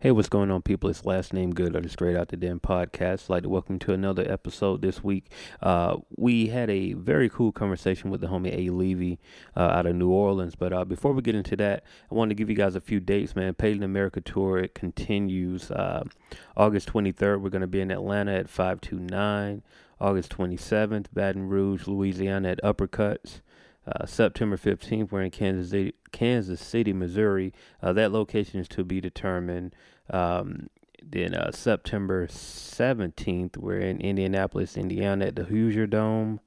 Hey, what's going on, people? It's Last Name Good or the Straight Out the Den podcast. I'd like to welcome to another episode this week. Uh, we had a very cool conversation with the homie A. Levy uh, out of New Orleans. But uh, before we get into that, I wanted to give you guys a few dates, man. Paid in America tour it continues. Uh, August 23rd, we're going to be in Atlanta at 529. August 27th, Baton Rouge, Louisiana at Uppercuts. Uh, September 15th, we're in Kansas City, Kansas City, Missouri. Uh, that location is to be determined. Um, then uh, September 17th, we're in Indianapolis, Indiana at the Hoosier Dome.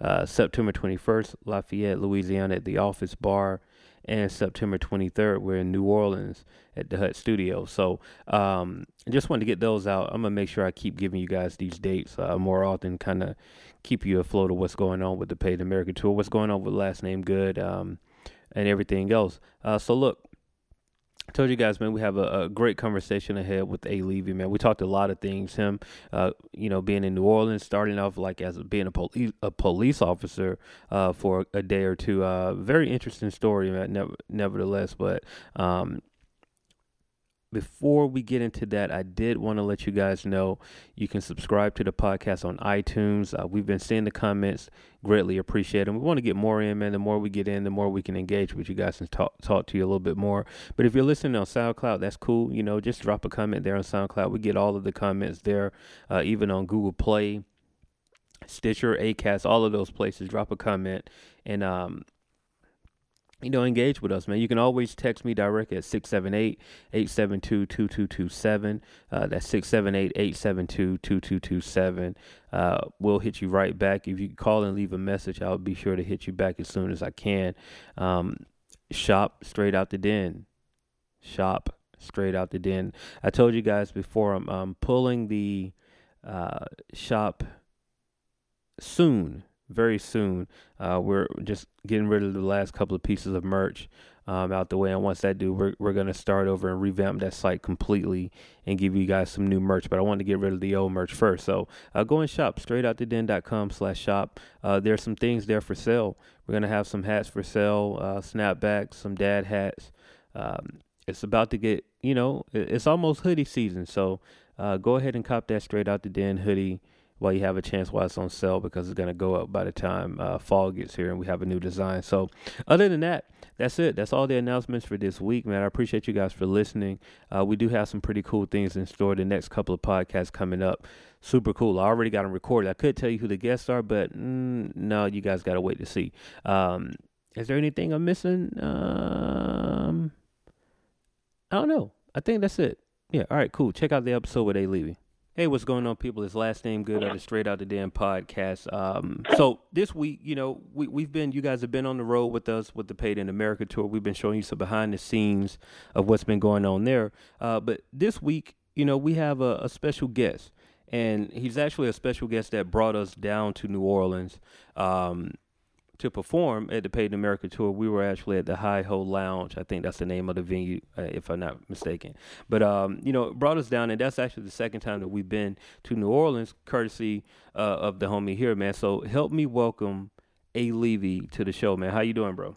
Uh, September 21st, Lafayette, Louisiana at the Office Bar. And September 23rd, we're in New Orleans at the Hut Studio. So um, I just wanted to get those out. I'm going to make sure I keep giving you guys these dates uh, more often, kind of keep you afloat of what's going on with the Paid America Tour, what's going on with Last Name Good, um, and everything else. Uh, so look, I told you guys, man, we have a, a, great conversation ahead with A. Levy, man. We talked a lot of things. Him, uh, you know, being in New Orleans, starting off like as being a police a police officer uh, for a day or two. Uh, very interesting story, man. Never, nevertheless, but um, before we get into that, I did want to let you guys know you can subscribe to the podcast on iTunes. Uh, we've been seeing the comments, greatly appreciate them. We want to get more in, man. The more we get in, the more we can engage with you guys and talk talk to you a little bit more. But if you're listening on SoundCloud, that's cool. You know, just drop a comment there on SoundCloud. We get all of the comments there, uh, even on Google Play. Stitcher, Acast, all of those places. Drop a comment, and um, you know, engage with us, man. You can always text me direct at 678-872-2227. Uh, that's 678-872-2227. Uh, we'll hit you right back. If you call and leave a message, I'll be sure to hit you back as soon as I can. Um, shop straight out the den. Shop straight out the den. I told you guys before, I'm, I'm pulling the uh, shop soon very soon. Uh, we're just getting rid of the last couple of pieces of merch um, out the way, and once that do, we're we're gonna start over and revamp that site completely and give you guys some new merch. But I want to get rid of the old merch first, so uh, go and shop straightouttheden.com slash shop. Uh, there's some things there for sale. We're gonna have some hats for sale, uh, snapbacks, some dad hats. Um, it's about to get, you know, it's almost hoodie season, so uh, go ahead and cop that straight out the den hoodie while you have a chance while it's on sale because it's going to go up by the time uh, fall gets here and we have a new design. So, other than that, that's it. That's all the announcements for this week, man. I appreciate you guys for listening. Uh, we do have some pretty cool things in store. The next couple of podcasts coming up, super cool. I already got them recorded. I could tell you who the guests are, but mm, no, you guys got to wait to see. Um, is there anything I'm missing? Um, I don't know. I think that's it. Yeah. All right. Cool. Check out the episode with A. Levy. Hey, what's going on, people? It's Last Name Good of the Straight Out the Den podcast. Um, so this week, you know, we we've been, you guys have been on the road with us with the Paid in America tour. We've been showing you some behind the scenes of what's been going on there. Uh, but this week, you know, we have a, a special guest, and he's actually a special guest that brought us down to New Orleans. Um, to perform at the Paid in America tour, we were actually at the Hi-Ho Lounge. I think that's the name of the venue, uh, if I'm not mistaken. But um, you know, it brought us down, and that's actually the second time that we've been to New Orleans, courtesy uh, of the homie here, man. So help me welcome A. Levy to the show, man. How you doing, bro?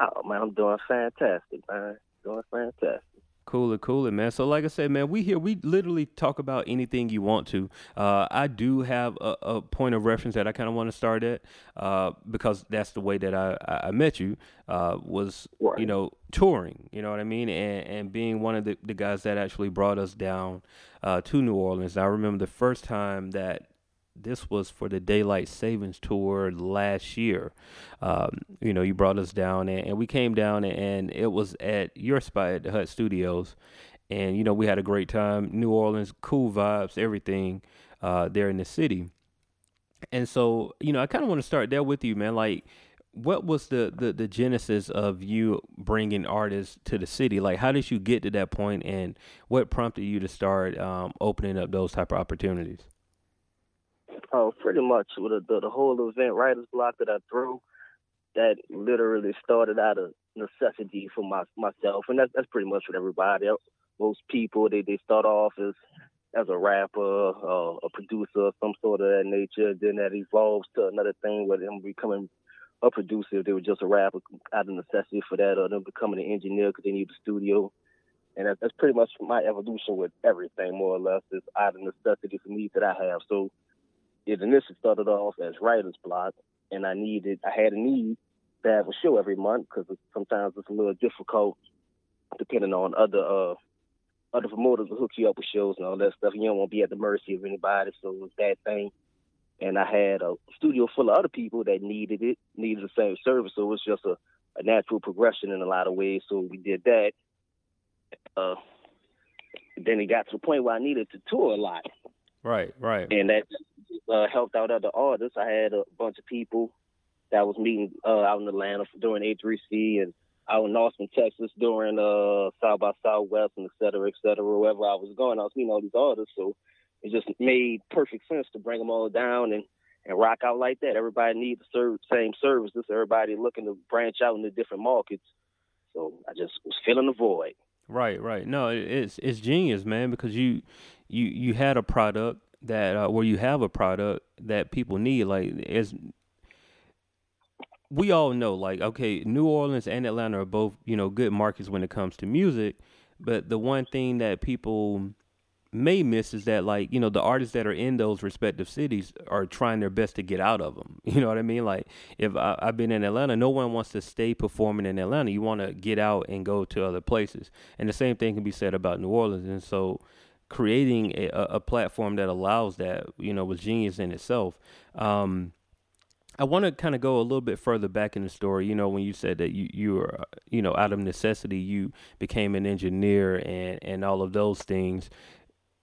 Oh man, I'm doing fantastic, man. Doing fantastic. Cooler, cooler, man. So, like I said, man, we here, we literally talk about anything you want to. Uh, I do have a, a, point of reference that I kind of want to start at uh, because that's the way that I, I met you uh, was, right. you know, touring, you know what I mean? And, and being one of the, the guys that actually brought us down uh, to New Orleans. I remember the first time that this was for the daylight savings tour last year. Um, you know, you brought us down and, and, we came down and it was at your spot at the Hut Studios. And, you know, we had a great time. New Orleans, cool vibes, everything uh, there in the city. And so, you know, I kind of want to start there with you, man. Like, what was the, the, the genesis of you bringing artists to the city? Like, how did you get to that point, and what prompted you to start um, opening up those type of opportunities? Oh, pretty much with the, the, the whole event writers block that I threw, that literally started out of necessity for my myself, and that's that's pretty much with everybody. Else. Most people they they start off as as a rapper, uh, a producer, some sort of that nature. Then that evolves to another thing where them becoming a producer. If they were just a rapper out of necessity for that, or them becoming an engineer because they need a studio. and that's, that's pretty much my evolution with everything, more or less. It's out of necessity for needs that I have. So it initially started off as writer's block, and I needed, I had a need to have a show every month because sometimes it's a little difficult depending on other uh other promoters will hook you up with shows and all that stuff. You don't want to be at the mercy of anybody, so it was that thing. And I had a studio full of other people that needed it, needed the same service. So it was just a, a natural progression in a lot of ways. So we did that. Uh, then it got to the point where I needed to tour a lot. Right, right. And that uh, helped out other artists. I had a bunch of people that was meeting uh, out in Atlanta during A3C and out in Austin, Texas during uh, South by Southwest and et cetera, et cetera. Wherever I was going, I was meeting all these artists. So it just made perfect sense to bring them all down and, and rock out like that. Everybody needs the same services. Everybody looking to branch out into different markets. So I just was filling the void. Right, right. No, it's it's genius, man, because you you you had a product that uh, where you have a product that people need. Like it's we all know, like okay, New Orleans and Atlanta are both you know good markets when it comes to music, but the one thing that people may miss is that like you know the artists that are in those respective cities are trying their best to get out of them you know what i mean? Like if I, have been in atlanta no one wants to stay performing in atlanta. You want to get out and go to other places. And the same thing can be said about new orleans. And so creating a, a platform that allows that you know was genius in itself um, I want to kind of go a little bit further back in the story. You know, when you said that you you were, you know, out of necessity, you became an engineer and and all of those things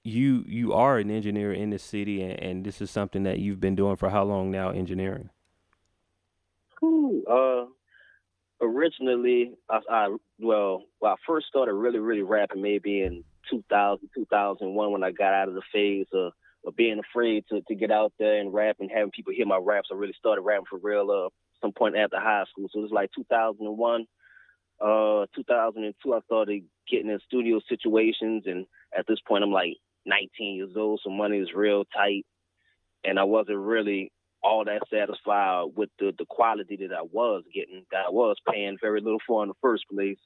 you you are an engineer in the city, and, and, this is something that you've been doing for how long now? Engineering. Ooh, uh, originally, I, I well, well, I first started really, really rapping maybe in 2000, 2001 when I got out of the phase of, of being afraid to, to get out there and rap and having people hear my raps. I really started rapping for real uh, some point after high school. So it was like 2001. Uh, 2002, I started getting in studio situations, and at this point, I'm like 19 years old, so money is real tight, and I wasn't really all that satisfied with the the quality that I was getting, that I was paying very little for in the first place.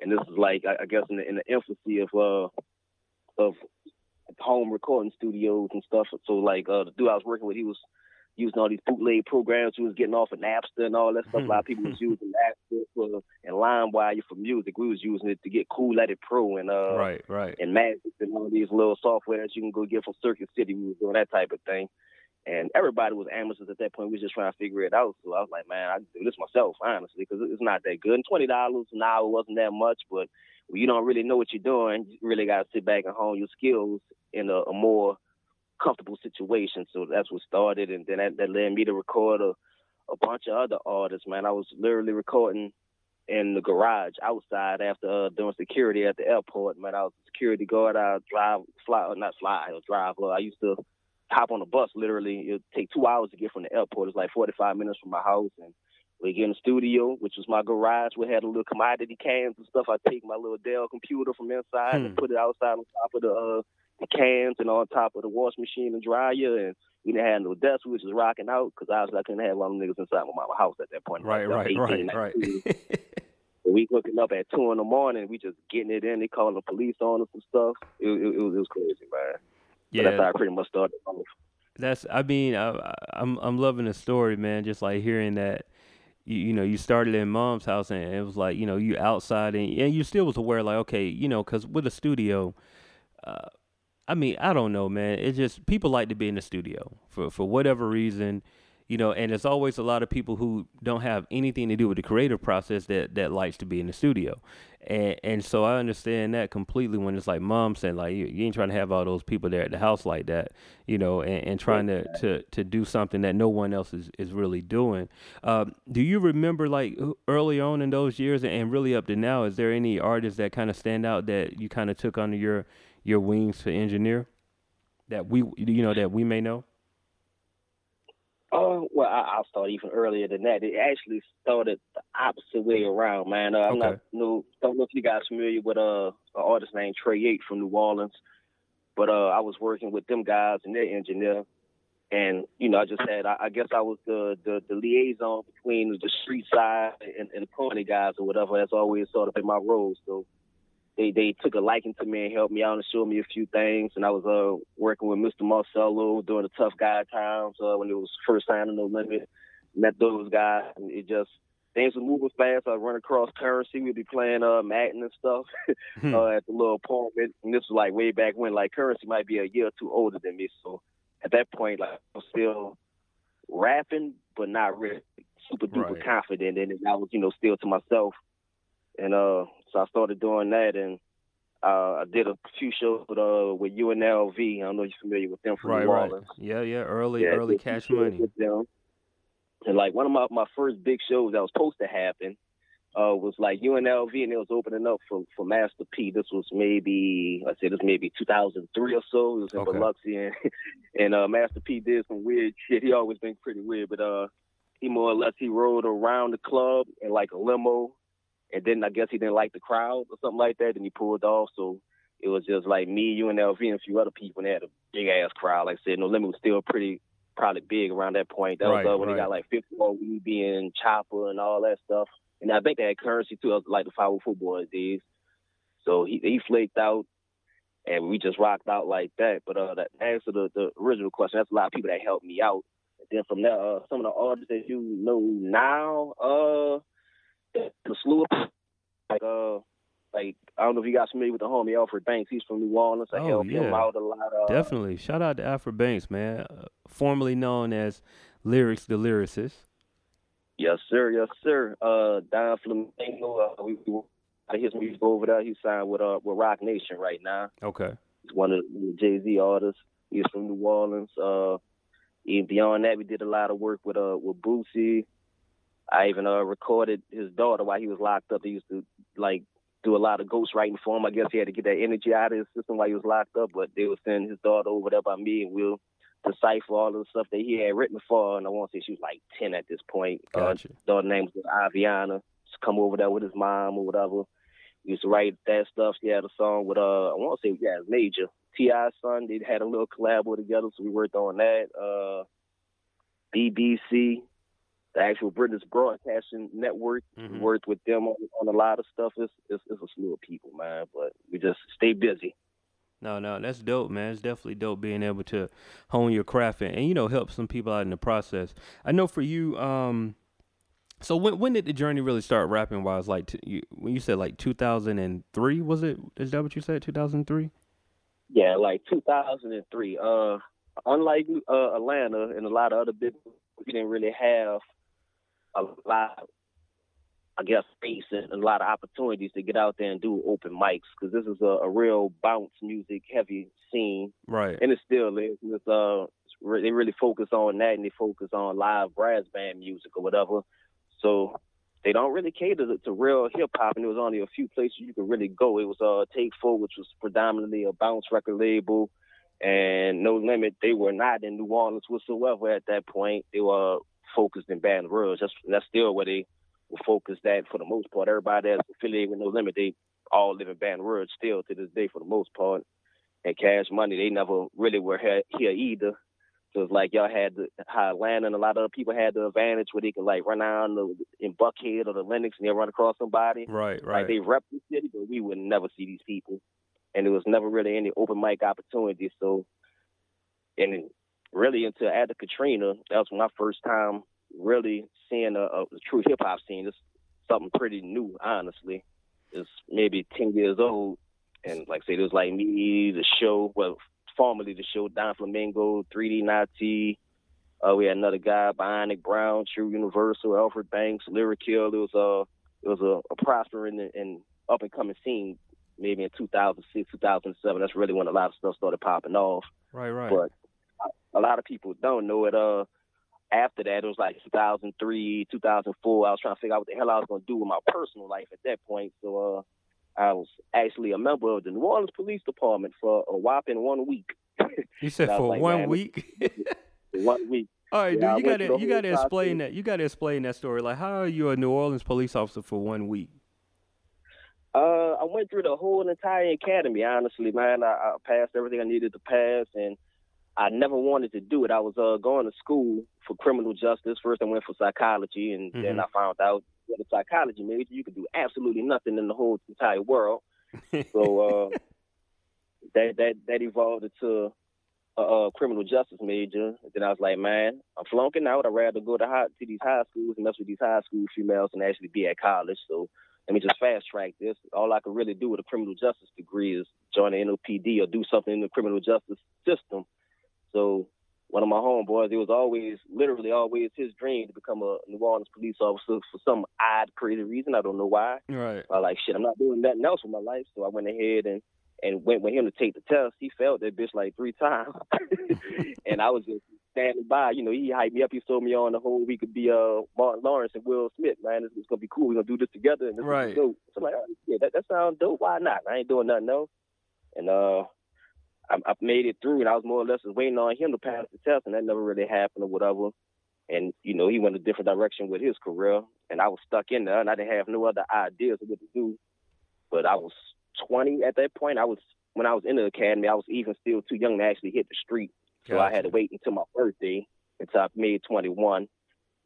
And this is like, I, I guess, in the, in the infancy of uh of home recording studios and stuff. So like uh, the dude I was working with, he was using all these bootleg programs. He was getting off of Napster and all that stuff. A lot of people was using Napster for, and LimeWire for music. We was using it to get Cool Edit Pro and uh right, right, and Magic and all these little softwares you can go get from Circuit City. We was doing that type of thing. And everybody was amateurs at that point. We was just trying to figure it out. So I was like, man, I can do this myself, honestly, because it's not that good. And twenty dollars an hour wasn't that much, but when you don't really know what you're doing, you really got to sit back and hone your skills in a, a more comfortable situation. So that's what started, and then that, that led me to record a, a bunch of other artists. Man, I was literally recording in the garage outside after uh, doing security at the airport. Man, I was a security guard. I drive, fly, not fly, I drive. I used to hop on a bus. Literally, it would take two hours to get from the airport. It's like 45 minutes from my house, and we get in the studio, which was my garage. We had a little commodity cans and stuff. I take my little Dell computer from inside hmm. and put it outside on top of the uh, the cans and on top of the wash machine and dryer. And we didn't have no desk. We was just rocking out because obviously I couldn't have one of them niggas inside my mama house at that point. Right, right, 18, right, right. we looking up at two in the morning. We just getting it in. They calling the police on us and stuff. It, it, it, was, it was crazy, man. Yeah, that's how I pretty much started. That's. I mean, I, I'm I'm loving the story, man. Just like hearing that you, you know you started in mom's house and it was like you know you outside and, and you still was aware like okay you know because with a studio uh, I mean, I don't know, man. It's just people like to be in the studio for for whatever reason, you know. And there's always a lot of people who don't have anything to do with the creative process that that likes to be in the studio, and and so I understand that completely. When it's like mom saying like you, you ain't trying to have all those people there at the house like that, you know, and, and trying to, to to do something that no one else is is really doing. Um, do you remember like early on in those years and really up to now? Is there any artists that kind of stand out that you kind of took under your your wings to engineer that we you know that we may know? Oh well, I, will start even earlier than that. It actually started the opposite way around, man. Uh, I'm okay. not no don't know if you guys familiar with uh, an artist named Trey Yates from New Orleans, but uh, I was working with them guys and their engineer, and you know I just had I, I guess I was the, the, the liaison between the street side and, and the corny guys or whatever. That's always sort of been my role. So they they took a liking to me and helped me out and showed me a few things. And I was uh working with Mr. Marcello during the tough guy times uh, when it was first signing No Limit. Met those guys, and it just things were moving fast. I'd run across Currency. We'd be playing uh Madden and stuff Hmm. uh, at the little apartment. And this was like way back when like Currency might be a year or two older than me. So at that point, like I was still rapping, but not really super duper Right. confident it. I was, you know, still to myself. And uh so I started doing that and uh, I did a few shows with uh with UNLV. I don't know if you're familiar with them from right, New right. Orleans. Yeah, yeah. Early, Yeah, early did a few cash money. with them. And like one of my, my first big shows that was supposed to happen uh was like UNLV and it was opening up for for Master P. This was maybe I say this maybe 2003 or so. It was in Okay. Biloxi and and uh Master P did some weird shit. He always been pretty weird, but uh he more or less he rode around the club in like a limo and then I guess he didn't like the crowd or something like that and he pulled off so it was just like me, UNLV, and LV, and a few other people, and they had a big ass crowd. Like I said, No Limit was still pretty, probably big around that point. That Right, was uh, when right. they got like 5th Ward Weebie and Choppa and all that stuff. And I think they had Currency too, like the 504 Boyz days. So he he flaked out, and we just rocked out like that. But uh, that to answer the, the original question, that's a lot of people that helped me out. And then from there, uh, some of the artists that you know now, uh, the slew of like uh like I don't know if you guys familiar with the homie Alfred Banks. He's from New Orleans. I Oh, helped him yeah. out a lot. Uh, Definitely. Shout out to Alfred Banks, man. Uh, formerly known as Lyrics the Lyricist. Yes, sir. Yes, sir. Uh, Don Flamingo. Uh, we, we out of his music over there. He's signed with uh with Roc Nation right now. Okay. He's one of the Jay Z artists. He's from New Orleans. Uh, even beyond that, we did a lot of work with uh with Boosie. I even uh recorded his daughter while he was locked up. He used to like do a lot of ghost writing for him. I guess he had to get that energy out of his system while he was locked up. But they were sending his daughter over there by me, and we'll decipher all of the stuff that he had written for. her. And I want to say she was like ten at this point. Uh, daughter name was Aviana. Just come over there with his mom or whatever. We used to write that stuff. She had a song with uh I want to say yeah, Major. T.I.'s son. They had a little collab together, so we worked on that. Uh BBC, the actual British Broadcasting Network. Mhm. worked with them on, on a lot of stuff. It's, it's it's a slew of people, man. But we just stay busy. No, no, that's dope, man. It's definitely dope being able to hone your craft and, and you know help some people out in the process. I know for you, um, so when when did the journey really start rapping? Wise like t- you, when you said like 2003, was it? Is that what you said? 2003? Yeah, like 2003. Uh, unlike uh, Atlanta and a lot of other big, we didn't really have a lot, I guess, space and a lot of opportunities to get out there and do open mics because this is a, a real bounce music heavy scene, Right. and it still is. It's, uh, it's re- they really focus on that and they focus on live brass band music or whatever. So they don't really cater to, to real hip hop, and there was only a few places you could really go. It was uh, Take Fo', which was predominantly a bounce record label, and No Limit. They were not in New Orleans whatsoever at that point. They were focused in Baton Rouge. That's that's still where they were focused at for the most part. Everybody that's affiliated with No Limit, they all live in Baton Rouge still to this day for the most part. And Cash Money, they never really were here, here either. So it's like y'all had the how Atlanta and a lot of other people had the advantage where they could like run down the, in Buckhead or the Lenox and they run across somebody. Right. Like Right. they rep the city, but we would never see these people, and there was never really any open mic opportunities. So, and really until after Katrina, that was my first time really seeing a, a true hip hop scene. It's something pretty new, honestly. It's maybe ten years old, and like I said, it was like me, the show, well, formerly the show, Don Flamingo, 3D Na'Tee. Uh, we had another guy, Bionic Brown, Truth Universal, Alfred Banks, Lyric Hill. It was a it was a, a prospering and, and up and coming scene maybe in 2006, 2007. That's really when a lot of stuff started popping off. Right. Right. But a lot of people don't know it. Uh, after that, it was like 2003, 2004. I was trying to figure out what the hell I was going to do with my personal life at that point. So uh, I was actually a member of the New Orleans Police Department for a whopping one week. you said for like, one week. one week. All right, Yeah, dude. You gotta you gotta explain that. You gotta explain that story. Like, how are you a New Orleans police officer for one week? Uh, I went through the whole entire academy. Honestly, man, I, I passed everything I needed to pass, and I never wanted to do it. I was uh, going to school for criminal justice. First, I went for psychology, and then Mhm. I found out with a psychology major, you could do absolutely nothing in the whole entire world. so uh, that that that evolved into a, a criminal justice major. And then I was like, man, I'm flunking out. I'd rather go to high, to these high schools and mess with these high school females and actually be at college. So let me just fast track this. All I could really do with a criminal justice degree is join the NOPD or do something in the criminal justice system. So one of my homeboys, it was always, literally always his dream to become a New Orleans police officer for some odd, crazy reason. I don't know why. Right. I like, shit, I'm not doing nothing else with my life. So I went ahead and and went with him to take the test. He failed that bitch like three times, and I was just standing by. You know, he hyped me up. He told me on the whole we could be uh Martin Lawrence and Will Smith. Man, it's, it's gonna be cool. We're gonna do this together. And this right. dope. So I'm like, oh, yeah, that that sounds dope. Why not? I ain't doing nothing else. And uh, I, I made it through, and I was more or less just waiting on him to pass the test, and that never really happened or whatever. And you know, he went a different direction with his career, and I was stuck in there, and I didn't have no other ideas of what to do. But I was 20 at that point. I was when I was in the academy, I was even still too young to actually hit the street. So gotcha. I had to wait until my birthday until I made 21.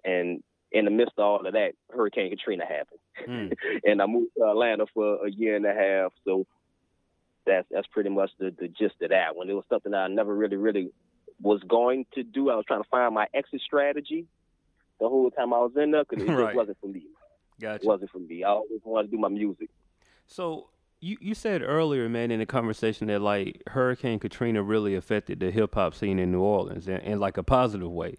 And in the midst of all of that, Hurricane Katrina happened. Mm. and I moved to Atlanta for a year and a half. So that's that's pretty much the, the gist of that one. It was something I never really, really was going to do. I was trying to find my exit strategy the whole time I was in there because it right. just wasn't for me. Gotcha. It wasn't for me. I always wanted to do my music. So you you said earlier, man, in the conversation that like Hurricane Katrina really affected the hip hop scene in New Orleans in, in, like a positive way.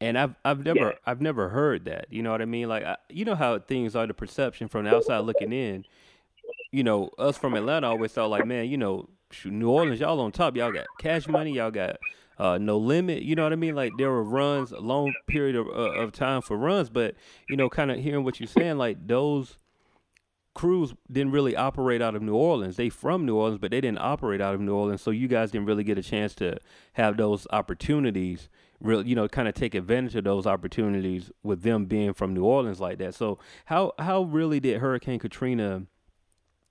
And I've I've never yeah. I've never heard that. You know what I mean? Like I, you know how things are the perception from the outside looking in. You know, us from Atlanta always thought like, man, you know, New Orleans, y'all on top. Y'all got cash money. Y'all got uh, no limit. You know what I mean? Like there were runs, a long period of, uh, of time for runs. But you know, kind of hearing what you're saying, like those crews didn't really operate out of New Orleans. They from New Orleans, but they didn't operate out of New Orleans. So you guys didn't really get a chance to have those opportunities. Real, you know, kind of take advantage of those opportunities with them being from New Orleans like that. So how how really did Hurricane Katrina,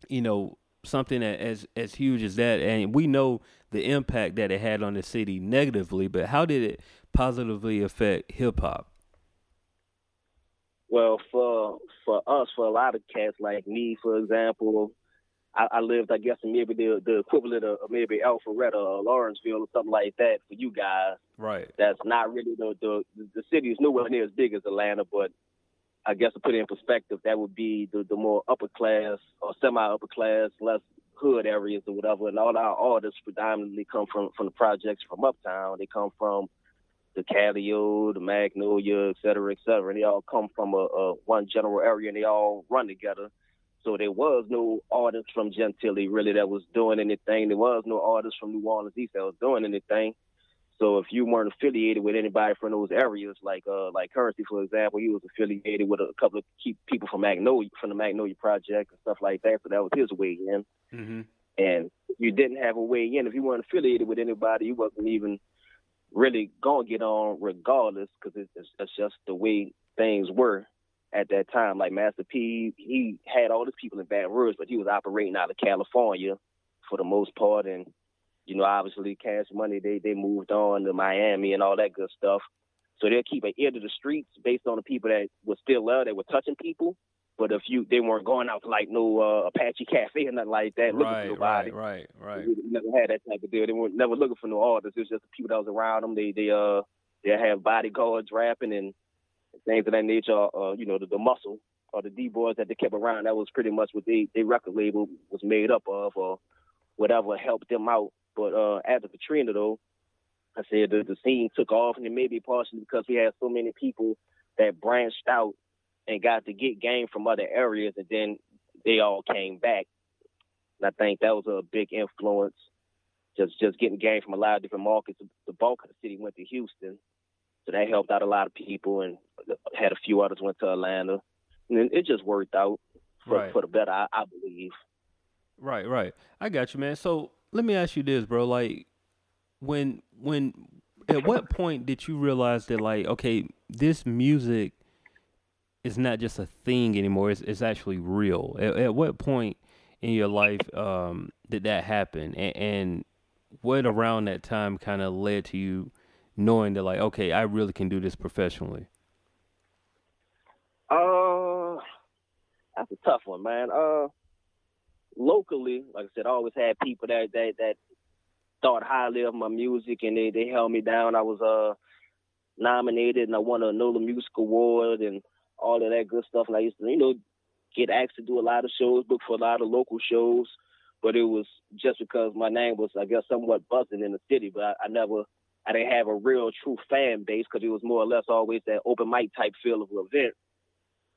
you know, something as as huge as that, and we know the impact that it had on the city negatively, but how did it positively affect hip hop? Well, for for us, for a lot of cats like me, for example, I, I lived, I guess, in maybe the the equivalent of maybe Alpharetta or Lawrenceville or something like that for you guys. Right. That's not really the the the city is nowhere near as big as Atlanta, but I guess to put it in perspective, that would be the the more upper class or semi upper class, less hood areas or whatever. And all our artists predominantly come from from the projects from uptown. They come from the Calio, the Magnolia, et cetera, et cetera. And they all come from a, a one general area and they all run together. So there was no artist from Gentilly really that was doing anything. There was no artist from New Orleans East that was doing anything. So if you weren't affiliated with anybody from those areas, like uh like Currency for example, he was affiliated with a couple of key people from Magnolia from the Magnolia Project and stuff like that. So that was his way in. Mm-hmm. And you didn't have a way in if you weren't affiliated with anybody. You wasn't even really gonna get on regardless because it's, it's, it's just the way things were at that time. Like Master P, he had all his people in Baton Rouge, but he was operating out of California for the most part. And, you know, obviously Cash Money, they, they moved on to Miami and all that good stuff. So they'll keep an ear to the streets based on the people that were still there, that were touching people. But if you they weren't going out to like no uh, Apache Cafe or nothing like that, right, looking for nobody. Right, right, right. never had that type of deal. They weren't never looking for no artists. It was just the people that was around them. They they uh they have bodyguards rapping and things of that nature. Uh, you know, the, the muscle or the D boys that they kept around. That was pretty much what they they record label was made up of, or whatever helped them out. But uh, after Katrina, though, I said the, the scene took off, and it may be partially because we had so many people that branched out and got to get game from other areas, and then they all came back. And I think that was a big influence. Just just getting game from a lot of different markets. The bulk of the city went to Houston, so that helped out a lot of people, and had a few others went to Atlanta, and it just worked out for, right. for the better, I, I believe. Right, right. I got you, man. So let me ask you this, bro. Like, when when at what point did you realize that like okay this music is not just a thing anymore. It's it's actually real. At, at what point in your life um, did that happen, and, and what around that time kind of led to you knowing that like, okay, I really can do this professionally? Uh, that's a tough one, man. Uh, locally, like I said, I always had people that that that thought highly of my music and they they held me down. I was uh nominated and I won a NOLA Music Award and all of that good stuff. And I used to, you know, get asked to do a lot of shows, book for a lot of local shows. But it was just because my name was, I guess, somewhat buzzing in the city. But I, I never, I didn't have a real true fan base because it was more or less always that open mic type feel of an event.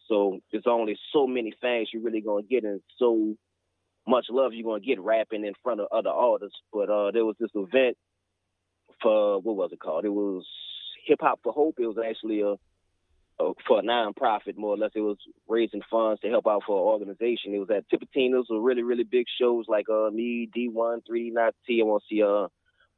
So there's only so many fans you're really gonna get, and so much love you're gonna get rapping in front of other artists. But uh, there was this event for what was it called? It was Hip Hop for Hope. It was actually a, a for a nonprofit, more or less. It was raising funds to help out for an organization. It was at Tipitina's, a really really big shows like uh me, Dee-1, 3D, Not T. I want to see uh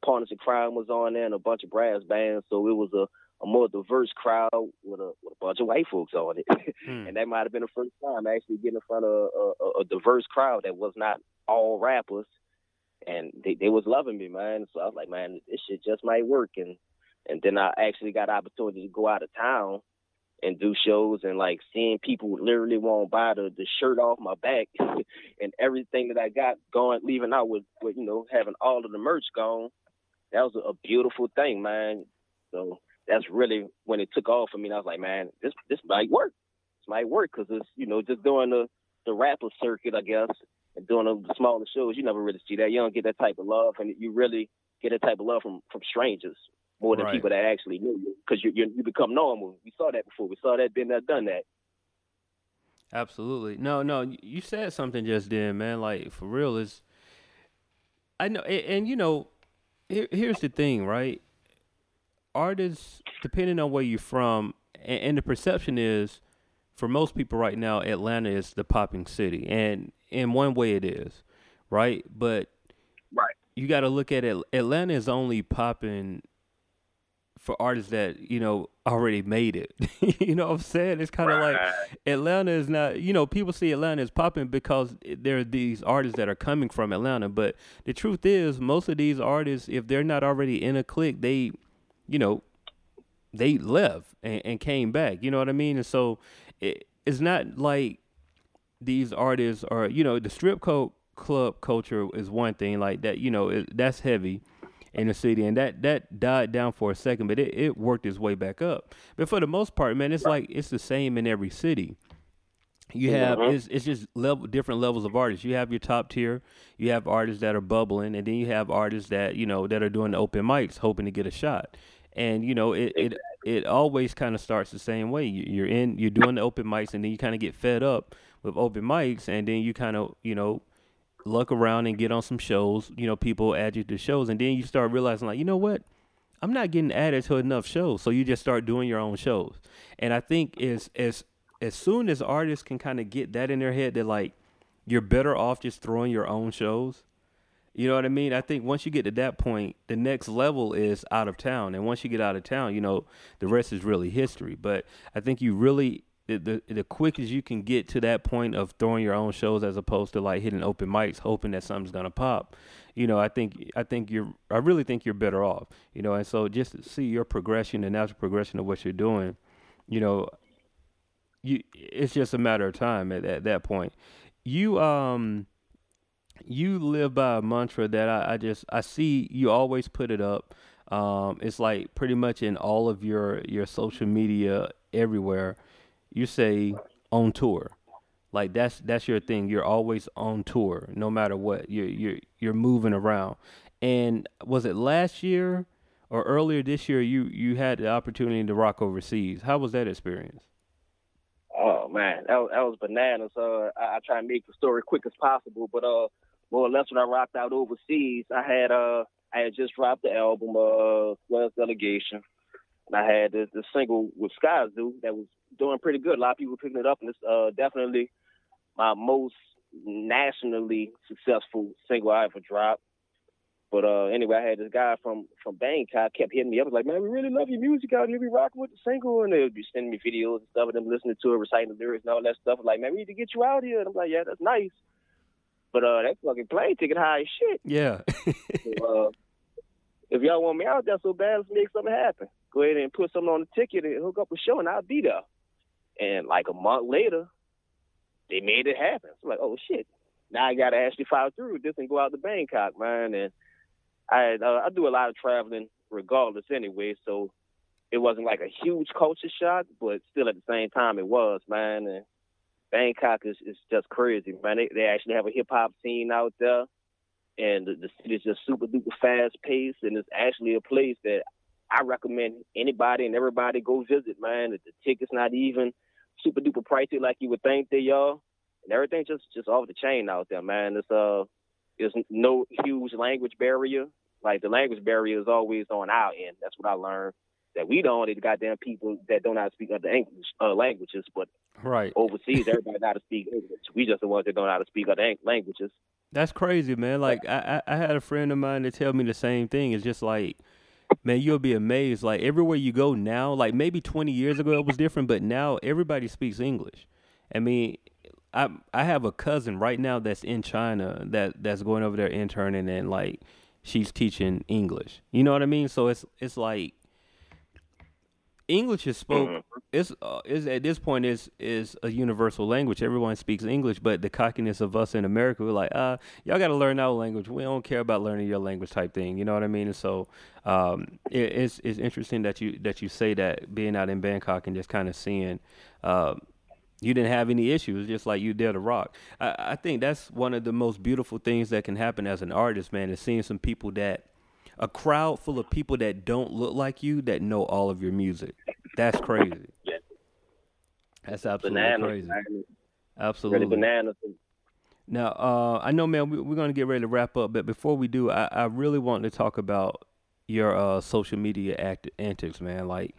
Partners in Crime was on there and a bunch of brass bands. So it was a a more diverse crowd with a, with a bunch of white folks on it. Hmm. and that might have been the first time actually getting in front of a, a, a, diverse crowd that was not all rappers. And they, they was loving me, man. So I was like, man, this shit just might work. And and then I actually got opportunity to go out of town and do shows and like seeing people literally won't buy the, the shirt off my back and everything that I got going leaving out with, with you know having all of the merch gone. That was a, a beautiful thing, man. So that's really when it took off for me. And I was like, man, this this might work. This might work because it's you know just doing the the rapper circuit, I guess, and doing the smaller shows. You never really see that. You don't get that type of love, and you really get that type of love from from strangers more than right. people that actually knew you because you, you you become normal. We saw that before. We saw that, been there, done that. Absolutely. No, no, you said something just then, man. Like for real, is I know, and, and you know, here, here's the thing, right? Artists, depending on where you're from, and, and, the perception is, for most people right now, Atlanta is the popping city, and in one way it is, right? But right, you got to look at it. Atlanta is only popping for artists that you know already made it. you know what I'm saying? It's kind of right. like Atlanta is not. You know, people see Atlanta as popping because there are these artists that are coming from Atlanta. But the truth is, most of these artists, if they're not already in a clique, they you know, they left and, and came back. You know what I mean? And so it, it's not like these artists are, you know, the strip club club culture is one thing like that. You know, it, that's heavy in the city, and that that died down for a second, but it, it worked its way back up. But for the most part, man, it's like it's the same in every city. You have mm-hmm. it's it's just level different levels of artists. You have your top tier, you have artists that are bubbling, and then you have artists that you know that are doing the open mics, hoping to get a shot and you know it it it always kind of starts the same way. You're in, you're doing the open mics, and then you kind of get fed up with open mics, and then you kind of you know look around and get on some shows. You know, people add you to shows, and then you start realizing like, you know what, I'm not getting added to enough shows, so you just start doing your own shows. And I think is as as soon as artists can kind of get that in their head, that like you're better off just throwing your own shows you know what I mean? I think once you get to that point, the next level is out of town. And once you get out of town, you know, the rest is really history. But I think you really the, the the quickest you can get to that point of throwing your own shows as opposed to like hitting open mics hoping that something's gonna pop you know i think i think you're i really think you're better off you know and so just to see your progression and natural progression of what you're doing you know you it's just a matter of time at, at that point you um you live by a mantra that I, I just I see you always put it up. Um, it's like pretty much in all of your your social media everywhere. You say on tour, like that's that's your thing. You're always on tour, no matter what. You're you're you're moving around. And was it last year or earlier this year you you had the opportunity to rock overseas? How was that experience? Oh man, that was, that was bananas. Uh, I, I try and make the story quick as possible, but uh, more or less when I rocked out overseas, I had uh I had just dropped the album uh West Delegation. And I had this, this single with Skyzoo that was doing pretty good. A lot of people picking it up and it's uh definitely my most nationally successful single I ever dropped. But uh, anyway, I had this guy from from Bangkok kept hitting me up. I was like, man, we really love your music out here. We rocking with the single, and they would be sending me videos and stuff of them listening to it, reciting the lyrics and all that stuff. I was like, man, we need to get you out here. And I'm like, yeah, that's nice. But uh, that fucking plane ticket high as shit. Yeah. so, uh, if y'all want me out there so bad, let's make something happen. Go ahead and put something on the ticket and hook up a show, and I'll be there. And like a month later, they made it happen. So I'm like, oh shit, now I got to actually follow through with this and go out to Bangkok, man. And I uh, I do a lot of traveling regardless anyway, so it wasn't like a huge culture shock, but still at the same time it was, man. And Bangkok is, is just crazy, man. They, they actually have a hip hop scene out there, and the, the city's just super duper fast paced, and it's actually a place that I recommend anybody and everybody go visit, man. The, tickets not even super duper pricey like you would think they are, and everything just just off the chain out there, man. It's uh, there's no huge language barrier. Like the language barrier is always on our end. That's what I learned that we don't the goddamn people that don't know how to speak other English uh, languages, but right overseas everybody know how to speak English. We just the ones that don't know how to speak other languages. That's crazy, man. Like I, I had a friend of mine that tell me the same thing. It's just like, man, you'll be amazed. Like everywhere you go now, like maybe twenty years ago it was different, but now everybody speaks English. I mean, I I have a cousin right now that's in China that that's going over there interning and like she's teaching English. You know what I mean? So it's it's like English is spoke. Mm-hmm. Is uh, is at this point is is a universal language. Everyone speaks English, but the cockiness of us in America, we're like, uh, y'all got to learn our language. We don't care about learning your language, type thing. You know what I mean? And so, um, it, it's it's interesting that you that you say that being out in Bangkok and just kind of seeing, uh, you didn't have any issues, just like you did a rock. I, I think that's one of the most beautiful things that can happen as an artist, man. Is seeing some people that a crowd full of people that don't look like you that know all of your music. That's crazy. Yeah. That's absolutely bananas, crazy. Absolutely. Really bananas. Now, uh, I know, man, we, are going to get ready to wrap up, but before we do, I, I really want to talk about your uh, social media act- antics, man. Like,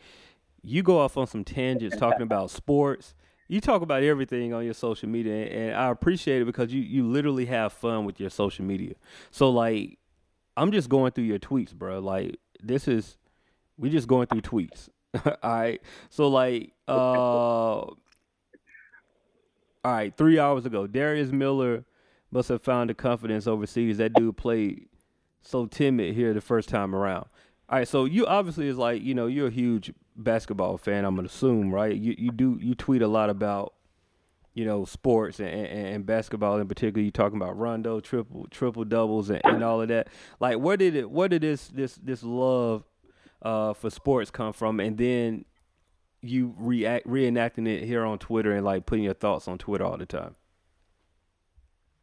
you go off on some tangents talking about sports. You talk about everything on your social media, and I appreciate it because you, you literally have fun with your social media. So, like, I'm just going through your tweets, bro. Like this is we just going through tweets. all right. So like uh all right, three hours ago, Darius Miller must have found the confidence overseas. That dude played so timid here the first time around. All right, so you obviously is like, you know, you're a huge basketball fan, I'm gonna assume, right? You you do you tweet a lot about you know, sports and, and, and, basketball in particular. You talking about Rondo triple triple doubles and, and all of that. Like, where did it? Where did this this this love uh, for sports come from? And then you react reenacting it here on Twitter and like putting your thoughts on Twitter all the time.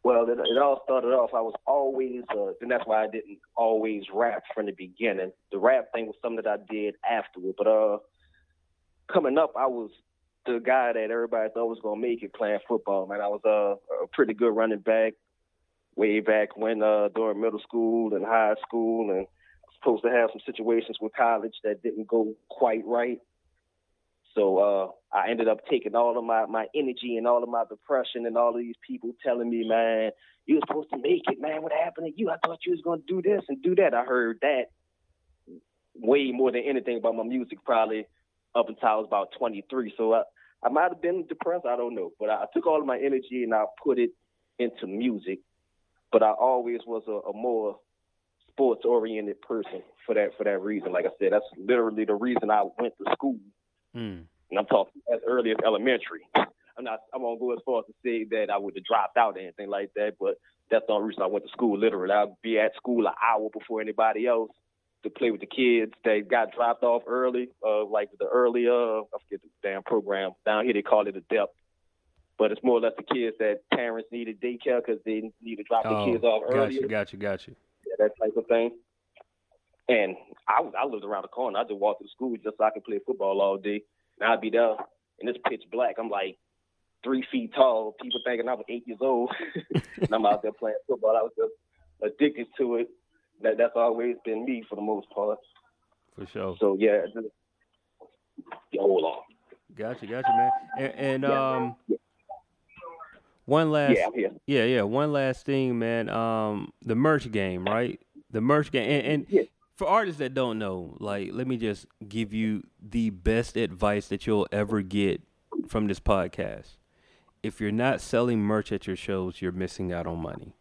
Well, it, it all started off. I was always, uh, and that's why I didn't always rap from the beginning. The rap thing was something that I did afterward. But uh, coming up, I was the guy that everybody thought was gonna make it playing football. Man, I was uh, a pretty good running back way back when uh, during middle school and high school, and I was supposed to have some situations with college that didn't go quite right. So uh, I ended up taking all of my, my energy and all of my depression and all of these people telling me, man, you were supposed to make it, man. What happened to you? I thought you was gonna do this and do that. I heard that way more than anything about my music, probably up until I was about 23. So I, I might have been depressed. I don't know, but I took all of my energy and I put it into music. But I always was a, a more sports oriented person for that for that reason. Like I said, that's literally the reason I went to school. Mm. And I'm talking as early as elementary. I'm not. I won't go as far as to say that I would have dropped out or anything like that, but that's the only reason I went to school. Literally, I'd be at school an hour before anybody else to play with the kids They got dropped off early, uh, like the early, uh, I forget the damn program. Down here they call it a depth, but it's more or less the kids that parents needed daycare because they need to drop oh, the kids off early. Gotcha, gotcha, gotcha. Yeah, that type of thing. And I I lived around the corner. I just walked to school just so I could play football all day. And I'd be there, and it's pitch black. I'm like three feet tall. People thinking I was eight years old, and I'm out there playing football. I was just addicted to it that that's always been me for the most part. For sure. So yeah, hold on. Gotcha, gotcha, man. And, and yeah, um, yeah. one last, yeah, yeah, yeah, one last thing, man. Um, the merch game, right? The merch game, and, and for artists that don't know, like, let me just give you the best advice that you'll ever get from this podcast. If you're not selling merch at your shows, you're missing out on money.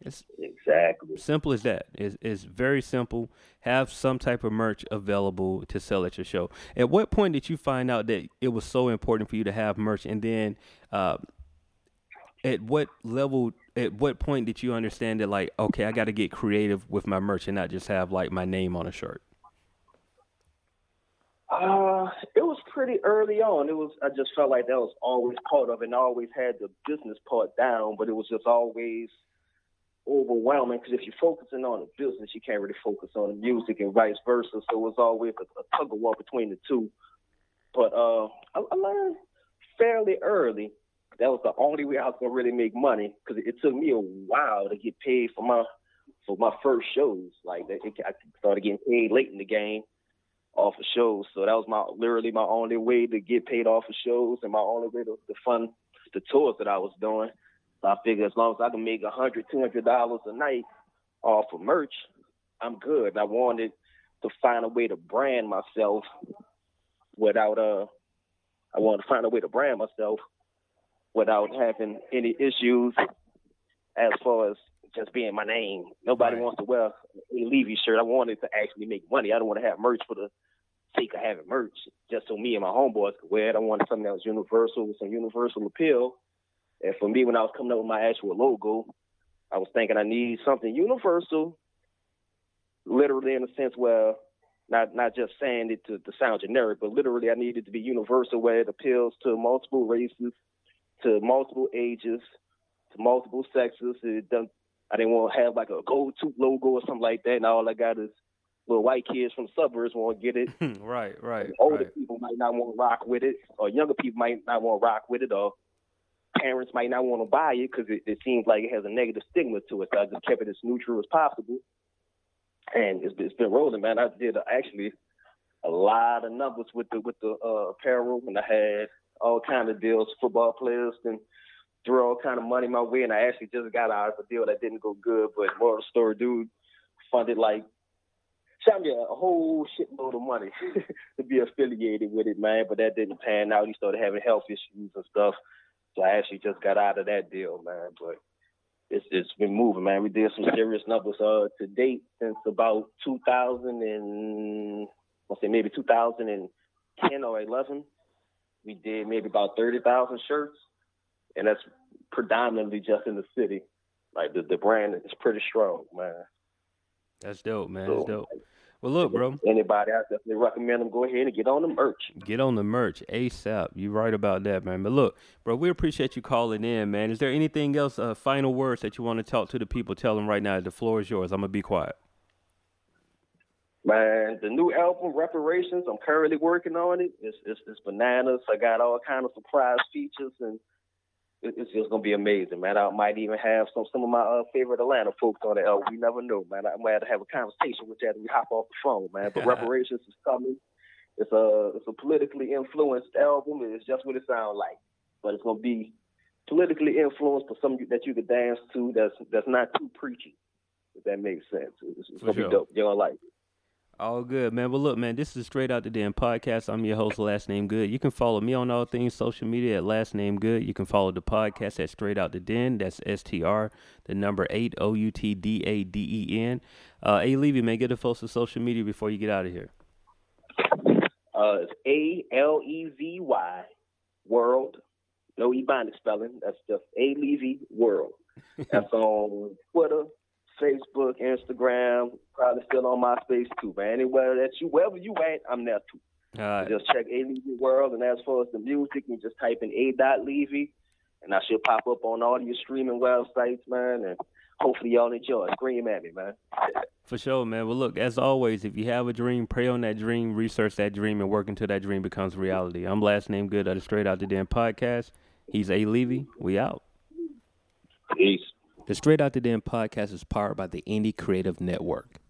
It's exactly simple as that. It's, it's very simple. Have some type of merch available to sell at your show. At what point did you find out that it was so important for you to have merch? And then, uh, at what level, at what point did you understand that, like, okay, I got to get creative with my merch and not just have like my name on a shirt? Uh, it was pretty early on. It was I just felt like that was always part of it, and I always had the business part down, but it was just always overwhelming because if you're focusing on the business, you can't really focus on the music and vice versa. So it was always a, a tug of war between the two. But uh, I, I learned fairly early that was the only way I was gonna really make money because it took me a while to get paid for my for my first shows. Like it, I started getting paid late in the game off of shows, so that was my literally my only way to get paid off of shows and my only way to, to fund the tours that I was doing. So I figure as long as I can make a hundred, two hundred dollars a night off of merch, I'm good. And I wanted to find a way to brand myself without uh I wanted to find a way to brand myself without having any issues as far as just being my name. Nobody right. wants to wear a Levy shirt. I wanted to actually make money. I don't want to have merch for the sake of having merch, just so me and my homeboys could wear it. I wanted something that was universal with some universal appeal. And for me, when I was coming up with my actual logo, I was thinking I need something universal, literally in a sense where not not just saying it to, to sound generic, but literally I needed to be universal where it appeals to multiple races, to multiple ages, to multiple sexes. It doesn't, I didn't want to have like a gold tooth logo or something like that. And all I got is little white kids from the suburbs want to get it. right, right. And older right. people might not want to rock with it, or younger people might not want to rock with it, or parents might not want to buy it because it, it seems like it has a negative stigma to it. So I just kept it as neutral as possible, and it's, it's been rolling, man. I did actually a lot of numbers with the with the uh, apparel, and I had all kind of deals. Football players and threw all kind of money my way, and I actually just got out of a deal that didn't go good. But moral story, dude funded like shot me a whole shitload of money to be affiliated with it, man. But that didn't pan out. He started having health issues and stuff. So I actually just got out of that deal, man. But it's it's been moving, man. We did some serious numbers uh to date since about 2000 and I'll say maybe 2010 or 11 we did maybe about thirty thousand shirts, and that's predominantly just in the city. Like the the brand is pretty strong, man. That's dope, man. So, that's dope. Well, look, bro. Anybody, I definitely recommend them go ahead and get on the merch. Get on the merch ASAP. You're right about that, man. But look, bro, we appreciate you calling in, man. Is there anything else, uh, final words that you want to talk to the people? Tell them right now. The floor is yours. I'm gonna be quiet. Man, the new album Reparations, I'm currently working on it. It's, it's, it's bananas. I got all kind of surprise features, and it's just gonna be amazing, man. I might even have some some of my uh, favorite Atlanta folks on the album. We never know, man. I might have to have a conversation with you after we hop off the phone, man. But Reparations is coming. It's a it's a politically influenced album. It's just what it sounds like, but it's gonna be politically influenced for some that you could dance to. That's that's not too preachy. If that makes sense, it's, it's gonna sure. be dope. You're gonna like it. All good, man. Well, look, man, this is Straight Out the Den podcast. I'm your host, Last Name Good. You can follow me on all things social media at Last Name Good. You can follow the podcast at Straight Out the Den. That's S T R, the number eight, O U T D A D E N. Uh, A Levy, man, get the folks to social media before you get out of here. Uh, it's A L E V Y World. No Ebonic spelling. That's just A Levy World. That's on Twitter, Facebook, Instagram, probably still on MySpace too, man. Anywhere that you, wherever you at, I'm there too. All right. Just check A Levy World, and as far as the music, you just type in A. Dot Levy, and I should pop up on all your streaming websites, man. And hopefully y'all enjoy. Scream at me, man. For sure, man. Well, look, as always, if you have a dream, pray on that dream, research that dream, and work until that dream becomes reality. I'm last name good of the Straight Out the Den podcast. He's A. Levy. We out. Peace. The Straight Out the Den podcast is powered by the Indie Creative Network.